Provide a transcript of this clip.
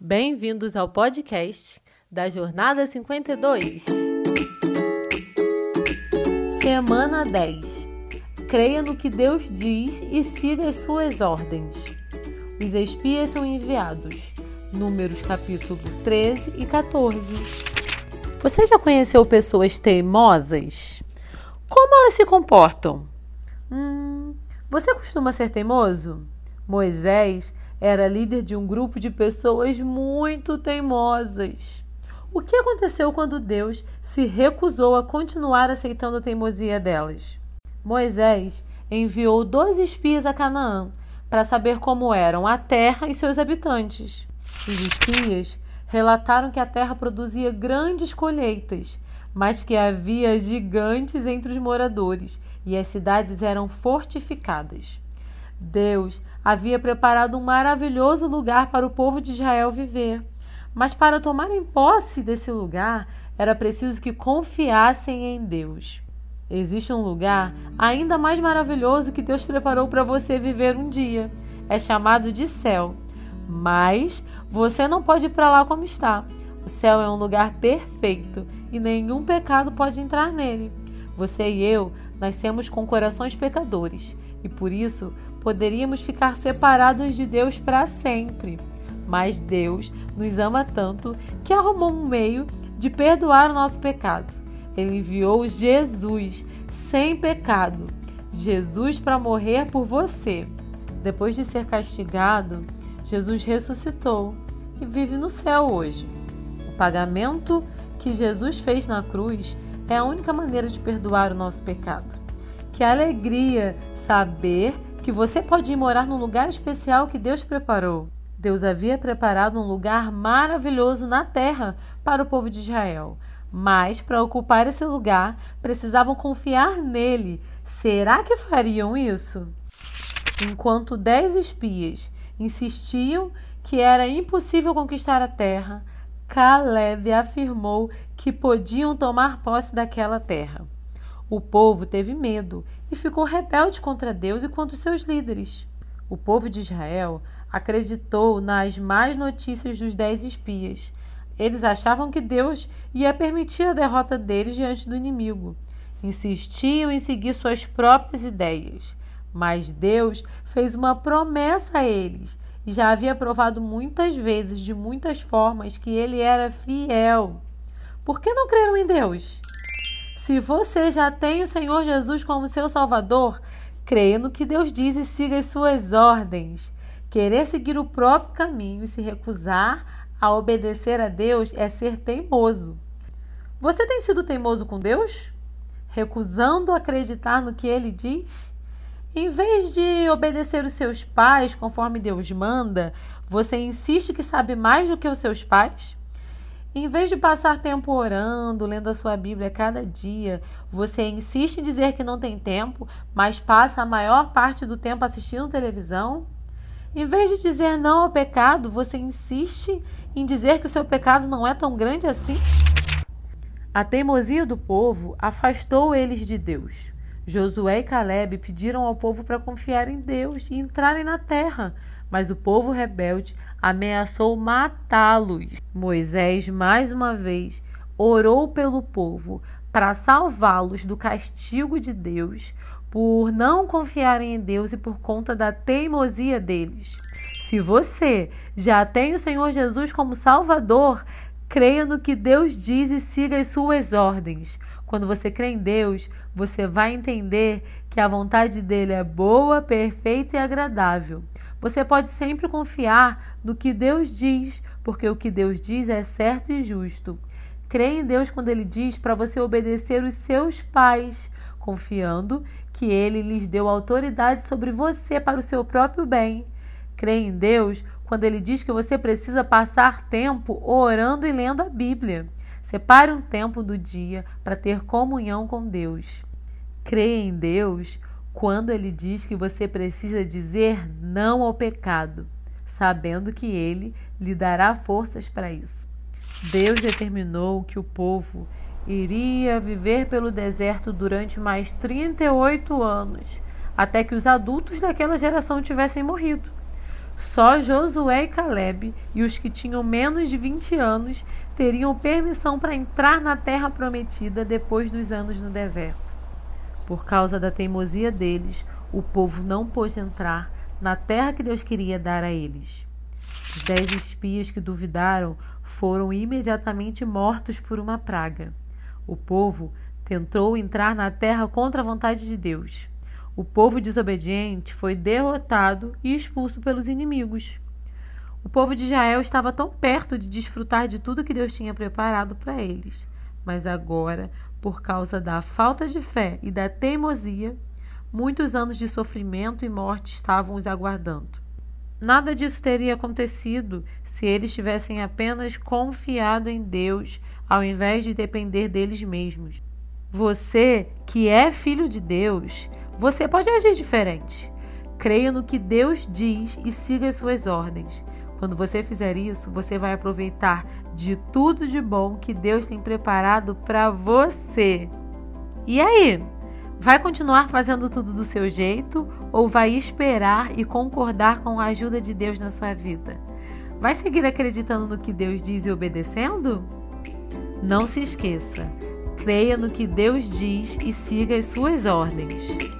Bem-vindos ao podcast da Jornada 52. Semana 10. Creia no que Deus diz e siga as suas ordens. Os espias são enviados. Números capítulo 13 e 14. Você já conheceu pessoas teimosas? Como elas se comportam? Hum, você costuma ser teimoso? Moisés era líder de um grupo de pessoas muito teimosas. O que aconteceu quando Deus se recusou a continuar aceitando a teimosia delas? Moisés enviou dois espias a Canaã para saber como eram a terra e seus habitantes. Os espias relataram que a terra produzia grandes colheitas, mas que havia gigantes entre os moradores e as cidades eram fortificadas. Deus havia preparado um maravilhoso lugar para o povo de Israel viver. Mas para tomarem posse desse lugar, era preciso que confiassem em Deus. Existe um lugar ainda mais maravilhoso que Deus preparou para você viver um dia. É chamado de céu. Mas você não pode ir para lá como está. O céu é um lugar perfeito e nenhum pecado pode entrar nele. Você e eu nascemos com corações pecadores e por isso poderíamos ficar separados de Deus para sempre. Mas Deus nos ama tanto que arrumou um meio de perdoar o nosso pecado. Ele enviou Jesus sem pecado, Jesus para morrer por você. Depois de ser castigado, Jesus ressuscitou e vive no céu hoje. O pagamento que Jesus fez na cruz é a única maneira de perdoar o nosso pecado. Que alegria saber que você pode ir morar num lugar especial que Deus preparou. Deus havia preparado um lugar maravilhoso na terra para o povo de Israel. Mas para ocupar esse lugar, precisavam confiar nele. Será que fariam isso? Enquanto dez espias insistiam que era impossível conquistar a terra, Caleb afirmou que podiam tomar posse daquela terra. O povo teve medo e ficou rebelde contra Deus e contra os seus líderes. O povo de Israel acreditou nas más notícias dos dez espias. Eles achavam que Deus ia permitir a derrota deles diante do inimigo. Insistiam em seguir suas próprias ideias. Mas Deus fez uma promessa a eles e já havia provado muitas vezes, de muitas formas, que ele era fiel. Por que não creram em Deus? Se você já tem o Senhor Jesus como seu Salvador, creia no que Deus diz e siga as suas ordens. Querer seguir o próprio caminho e se recusar a obedecer a Deus é ser teimoso. Você tem sido teimoso com Deus? Recusando acreditar no que ele diz? Em vez de obedecer os seus pais conforme Deus manda, você insiste que sabe mais do que os seus pais? Em vez de passar tempo orando, lendo a sua Bíblia cada dia, você insiste em dizer que não tem tempo, mas passa a maior parte do tempo assistindo televisão? Em vez de dizer não ao pecado, você insiste em dizer que o seu pecado não é tão grande assim? A teimosia do povo afastou eles de Deus. Josué e Caleb pediram ao povo para confiar em Deus e entrarem na terra, mas o povo rebelde ameaçou matá-los. Moisés, mais uma vez, orou pelo povo para salvá-los do castigo de Deus por não confiarem em Deus e por conta da teimosia deles. Se você já tem o Senhor Jesus como Salvador, creia no que Deus diz e siga as suas ordens. Quando você crê em Deus, você vai entender que a vontade dele é boa, perfeita e agradável. Você pode sempre confiar no que Deus diz, porque o que Deus diz é certo e justo. Crê em Deus quando ele diz para você obedecer os seus pais, confiando que ele lhes deu autoridade sobre você para o seu próprio bem. Crê em Deus quando ele diz que você precisa passar tempo orando e lendo a Bíblia. Separe um tempo do dia para ter comunhão com Deus. Crê em Deus quando ele diz que você precisa dizer não ao pecado, sabendo que ele lhe dará forças para isso. Deus determinou que o povo iria viver pelo deserto durante mais 38 anos, até que os adultos daquela geração tivessem morrido. Só Josué e Caleb e os que tinham menos de 20 anos teriam permissão para entrar na terra prometida depois dos anos no deserto. Por causa da teimosia deles, o povo não pôde entrar na terra que Deus queria dar a eles. Os dez espias que duvidaram foram imediatamente mortos por uma praga. O povo tentou entrar na terra contra a vontade de Deus. O povo desobediente foi derrotado e expulso pelos inimigos. O povo de Israel estava tão perto de desfrutar de tudo que Deus tinha preparado para eles, mas agora, por causa da falta de fé e da teimosia, muitos anos de sofrimento e morte estavam os aguardando. Nada disso teria acontecido se eles tivessem apenas confiado em Deus ao invés de depender deles mesmos. Você, que é filho de Deus, você pode agir diferente. Creia no que Deus diz e siga as suas ordens. Quando você fizer isso, você vai aproveitar de tudo de bom que Deus tem preparado para você. E aí? Vai continuar fazendo tudo do seu jeito ou vai esperar e concordar com a ajuda de Deus na sua vida? Vai seguir acreditando no que Deus diz e obedecendo? Não se esqueça, creia no que Deus diz e siga as suas ordens.